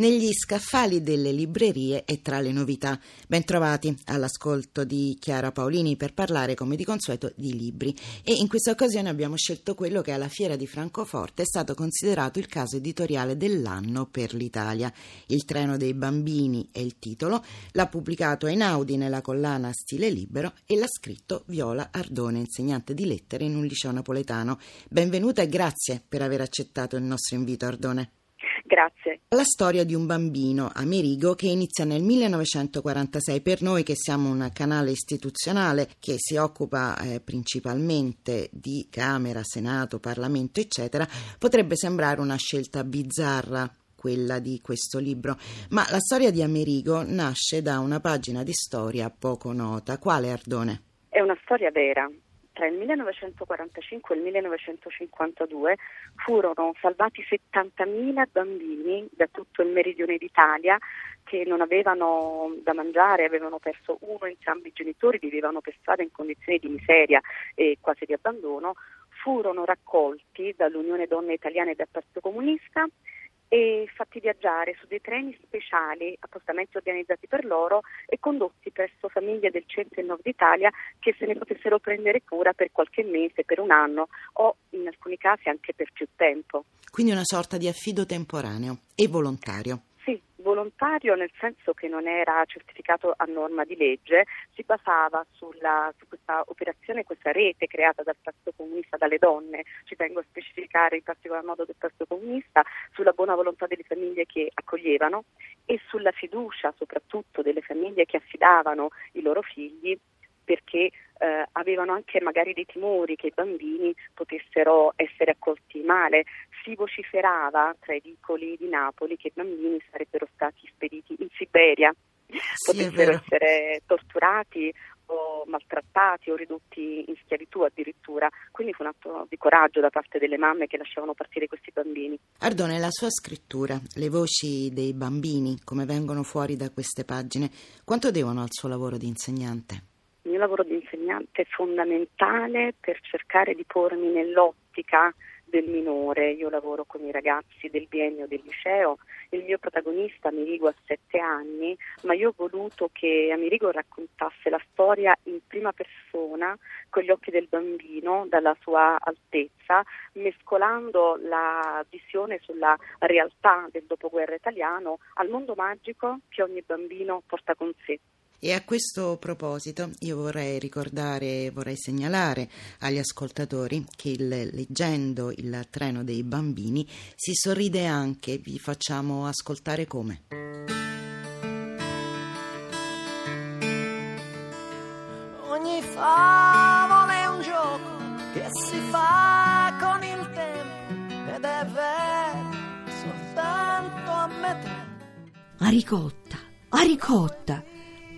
Negli scaffali delle librerie e tra le novità. Bentrovati all'ascolto di Chiara Paolini per parlare come di consueto di libri e in questa occasione abbiamo scelto quello che alla Fiera di Francoforte è stato considerato il caso editoriale dell'anno per l'Italia. Il treno dei bambini è il titolo, l'ha pubblicato Einaudi nella collana Stile Libero e l'ha scritto Viola Ardone, insegnante di lettere in un liceo napoletano. Benvenuta e grazie per aver accettato il nostro invito Ardone. Grazie. La storia di un bambino, Amerigo, che inizia nel 1946. Per noi che siamo un canale istituzionale che si occupa eh, principalmente di Camera, Senato, Parlamento, eccetera, potrebbe sembrare una scelta bizzarra quella di questo libro, ma la storia di Amerigo nasce da una pagina di storia poco nota. Quale Ardone? È una storia vera, tra il 1945 e il 1952 furono salvati 70.000 bambini da tutto il meridione d'Italia che non avevano da mangiare, avevano perso uno entrambi i genitori, vivevano per strada in condizioni di miseria e quasi di abbandono, furono raccolti dall'Unione Donne Italiane e dal Partito Comunista e fatti viaggiare su dei treni speciali appostamente organizzati per loro e condotti presso famiglie del centro e nord Italia che se ne potessero prendere cura per qualche mese, per un anno o in alcuni casi anche per più tempo. Quindi una sorta di affido temporaneo e volontario volontario nel senso che non era certificato a norma di legge, si basava sulla, su questa operazione, questa rete creata dal Partito Comunista dalle donne, ci tengo a specificare in particolar modo del Partito Comunista, sulla buona volontà delle famiglie che accoglievano e sulla fiducia soprattutto delle famiglie che affidavano i loro figli perché eh, avevano anche magari dei timori che i bambini potessero essere accolti male. Si vociferava tra i vicoli di Napoli che i bambini sarebbero stati spediti in Siberia, sì, potessero essere torturati o maltrattati o ridotti in schiavitù addirittura. Quindi fu un atto di coraggio da parte delle mamme che lasciavano partire questi bambini. Ardone, la sua scrittura, le voci dei bambini, come vengono fuori da queste pagine, quanto devono al suo lavoro di insegnante? Il mio lavoro di insegnante è fondamentale per cercare di pormi nell'ottica del minore. Io lavoro con i ragazzi del biennio del liceo, il mio protagonista Amerigo ha sette anni, ma io ho voluto che Amerigo raccontasse la storia in prima persona con gli occhi del bambino, dalla sua altezza, mescolando la visione sulla realtà del dopoguerra italiano al mondo magico che ogni bambino porta con sé. E a questo proposito io vorrei ricordare, vorrei segnalare agli ascoltatori che il, leggendo Il treno dei bambini si sorride anche, vi facciamo ascoltare come. Ogni favola è un gioco che si fa con il tempo ed è vero soltanto a metà. A ricotta,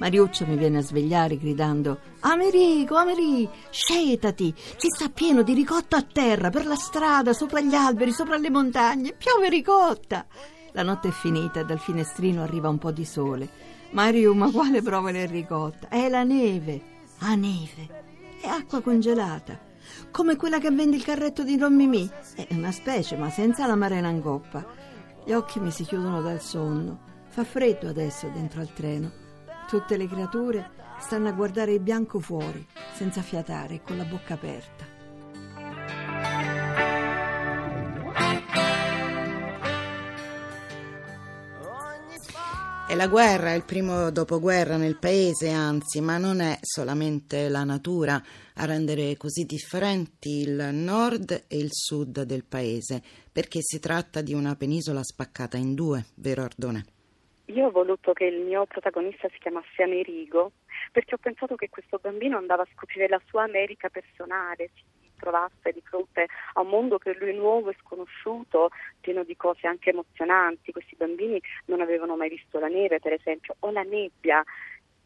Mariuccia mi viene a svegliare gridando Americo, Americo, scetati, ci sta pieno di ricotta a terra, per la strada, sopra gli alberi, sopra le montagne, piove ricotta. La notte è finita e dal finestrino arriva un po' di sole. Mario, ma quale prova nel ricotta? È la neve, a neve, è acqua congelata, come quella che vende il carretto di Don Mimì. È una specie, ma senza la marena in coppa. Gli occhi mi si chiudono dal sonno. Fa freddo adesso dentro al treno. Tutte le creature stanno a guardare il bianco fuori, senza fiatare con la bocca aperta. È la guerra, è il primo dopoguerra nel paese, anzi, ma non è solamente la natura a rendere così differenti il nord e il sud del paese, perché si tratta di una penisola spaccata in due, vero Ardone? Io ho voluto che il mio protagonista si chiamasse Amerigo perché ho pensato che questo bambino andava a scoprire la sua America personale, si trovasse di fronte a un mondo per lui nuovo e sconosciuto, pieno di cose anche emozionanti. Questi bambini non avevano mai visto la neve, per esempio, o la nebbia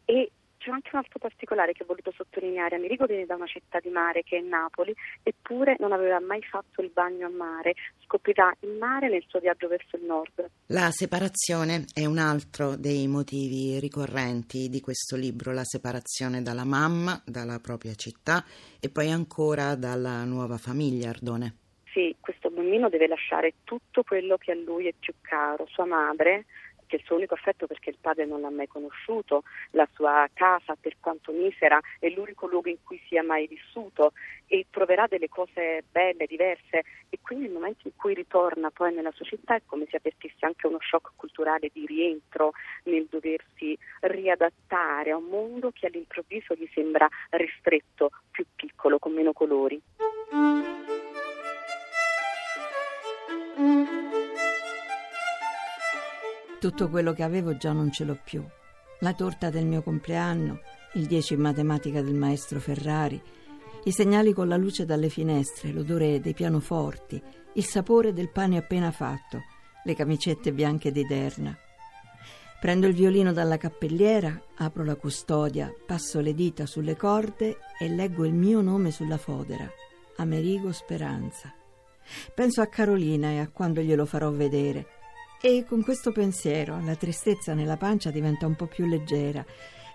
e C'è anche un altro particolare che ho voluto sottolineare. Amerigo viene da una città di mare che è Napoli, eppure non aveva mai fatto il bagno a mare. Scoprirà il mare nel suo viaggio verso il nord. La separazione è un altro dei motivi ricorrenti di questo libro, la separazione dalla mamma, dalla propria città e poi ancora dalla nuova famiglia Ardone. Sì, questo bambino deve lasciare tutto quello che a lui è più caro, sua madre, che il suo unico affetto perché il padre non l'ha mai conosciuto, la sua casa, per quanto misera, è l'unico luogo in cui sia mai vissuto e troverà delle cose belle, diverse e quindi nel momento in cui ritorna poi nella sua città è come se avvertisse anche uno shock culturale di rientro nel doversi riadattare a un mondo che all'improvviso gli sembra ristretto, più piccolo, con meno colori. Tutto quello che avevo già non ce l'ho più. La torta del mio compleanno, il 10 in matematica del maestro Ferrari, i segnali con la luce dalle finestre, l'odore dei pianoforti, il sapore del pane appena fatto, le camicette bianche di Derna. Prendo il violino dalla cappelliera, apro la custodia, passo le dita sulle corde e leggo il mio nome sulla fodera, Amerigo Speranza. Penso a Carolina e a quando glielo farò vedere e con questo pensiero la tristezza nella pancia diventa un po' più leggera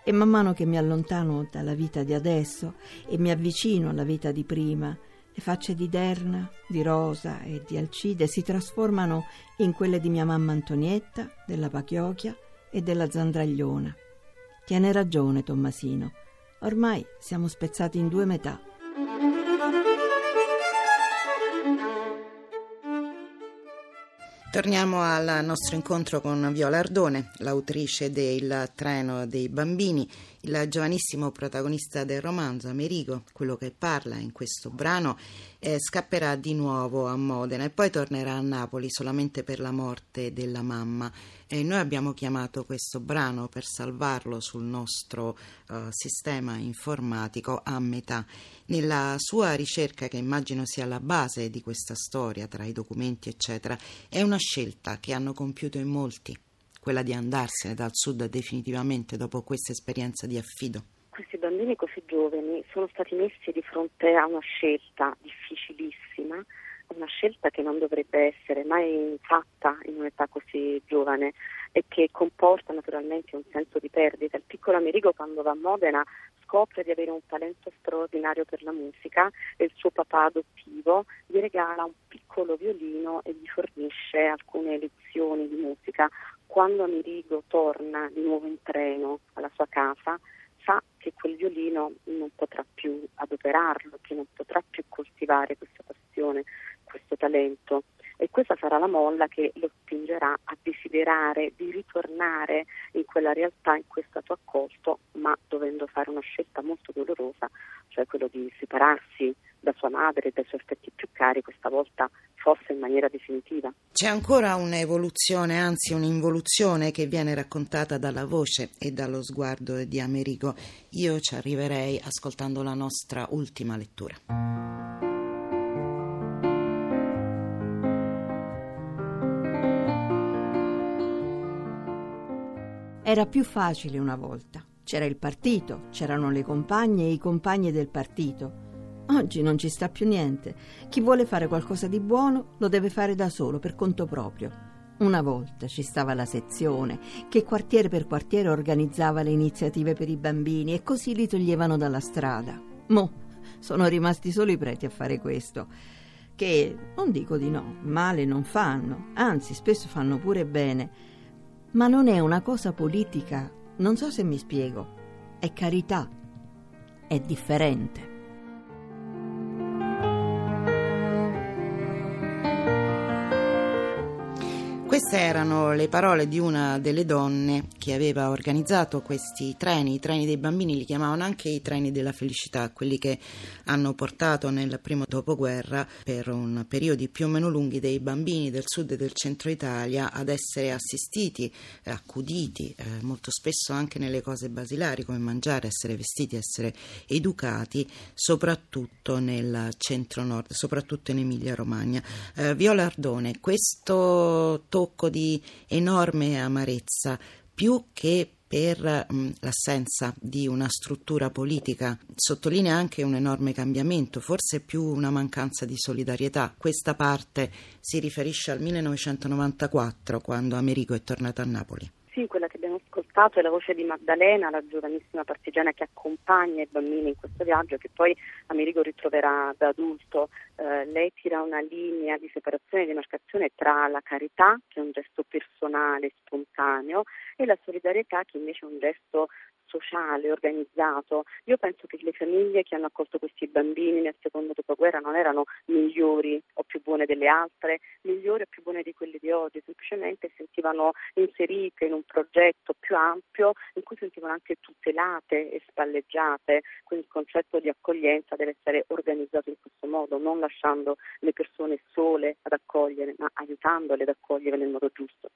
e man mano che mi allontano dalla vita di adesso e mi avvicino alla vita di prima, le facce di Derna, di Rosa e di Alcide si trasformano in quelle di mia mamma Antonietta, della Pachiochia e della Zandragliona. Tiene ragione Tommasino, ormai siamo spezzati in due metà. Torniamo al nostro incontro con Viola Ardone, l'autrice del Treno dei Bambini, il giovanissimo protagonista del romanzo, Amerigo, quello che parla in questo brano, eh, scapperà di nuovo a Modena e poi tornerà a Napoli solamente per la morte della mamma. E noi abbiamo chiamato questo brano per salvarlo sul nostro uh, sistema informatico a metà. Nella sua ricerca, che immagino sia la base di questa storia, tra i documenti, eccetera, è una scelta che hanno compiuto in molti quella di andarsene dal sud definitivamente dopo questa esperienza di affido? Questi bambini così giovani sono stati messi di fronte a una scelta difficilissima, una scelta che non dovrebbe essere mai fatta in un'età così giovane e che comporta naturalmente un senso di perdita. Il piccolo Amerigo quando va a Modena scopre di avere un talento straordinario per la musica e il suo papà adottivo gli regala un piccolo violino e gli fornisce alcune lezioni di musica quando Amerigo torna di nuovo in treno alla sua casa, sa che quel violino non potrà più adoperarlo, che non potrà più coltivare questa passione, questo talento. E questa sarà la molla che lo spingerà a desiderare di ritornare in quella realtà in cui è stato accolto, ma dovendo fare una scelta molto dolorosa, cioè quello di separarsi da sua madre e dai suoi aspetti più cari, questa volta forse in maniera definitiva. C'è ancora un'evoluzione, anzi un'involuzione che viene raccontata dalla voce e dallo sguardo di Amerigo. Io ci arriverei ascoltando la nostra ultima lettura. Era più facile una volta. C'era il partito, c'erano le compagne e i compagni del partito Oggi non ci sta più niente. Chi vuole fare qualcosa di buono lo deve fare da solo, per conto proprio. Una volta ci stava la sezione che quartiere per quartiere organizzava le iniziative per i bambini e così li toglievano dalla strada. Mo, sono rimasti solo i preti a fare questo. Che, non dico di no, male non fanno, anzi spesso fanno pure bene. Ma non è una cosa politica, non so se mi spiego. È carità. È differente. Queste erano le parole di una delle donne che aveva organizzato questi treni, i treni dei bambini li chiamavano anche i treni della felicità, quelli che hanno portato nel primo dopoguerra per un periodi più o meno lunghi dei bambini del sud e del centro Italia ad essere assistiti, accuditi, eh, molto spesso anche nelle cose basilari come mangiare, essere vestiti, essere educati, soprattutto nel centro nord, soprattutto in Emilia Romagna. Eh, Viola Ardone, questo tocco di enorme amarezza, più che per mh, l'assenza di una struttura politica. Sottolinea anche un enorme cambiamento, forse più una mancanza di solidarietà. Questa parte si riferisce al 1994, quando Amerigo è tornato a Napoli. Sì, quella che abbiamo ascoltato è la voce di Maddalena, la giovanissima partigiana che accompagna i bambini in questo viaggio che poi Amerigo ritroverà da adulto. Eh, lei tira una linea di separazione e demarcazione tra la carità, che è un gesto personale, spontaneo, e la solidarietà, che invece è un gesto sociale, organizzato. Io penso che le famiglie che hanno accolto questi bambini nel secondo dopoguerra non erano migliori o più buone delle altre, migliori o più buone di quelle di oggi, semplicemente sentivano inserite in un progetto più ampio in cui sentivano anche tutelate e spalleggiate, quindi il concetto di accoglienza deve essere organizzato in questo modo, non lasciando le persone sole ad accogliere, ma aiutandole ad accogliere nel modo giusto.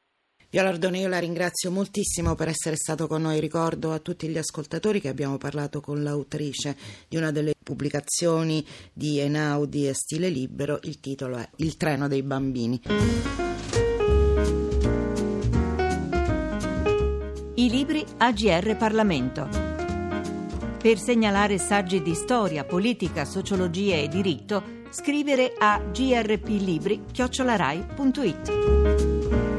Viola Ardone, io la ringrazio moltissimo per essere stato con noi. Ricordo a tutti gli ascoltatori che abbiamo parlato con l'autrice di una delle pubblicazioni di Enaudi e Stile Libero. Il titolo è Il treno dei bambini. I libri AGR Parlamento. Per segnalare saggi di storia, politica, sociologia e diritto, scrivere a grplibri@rai.it.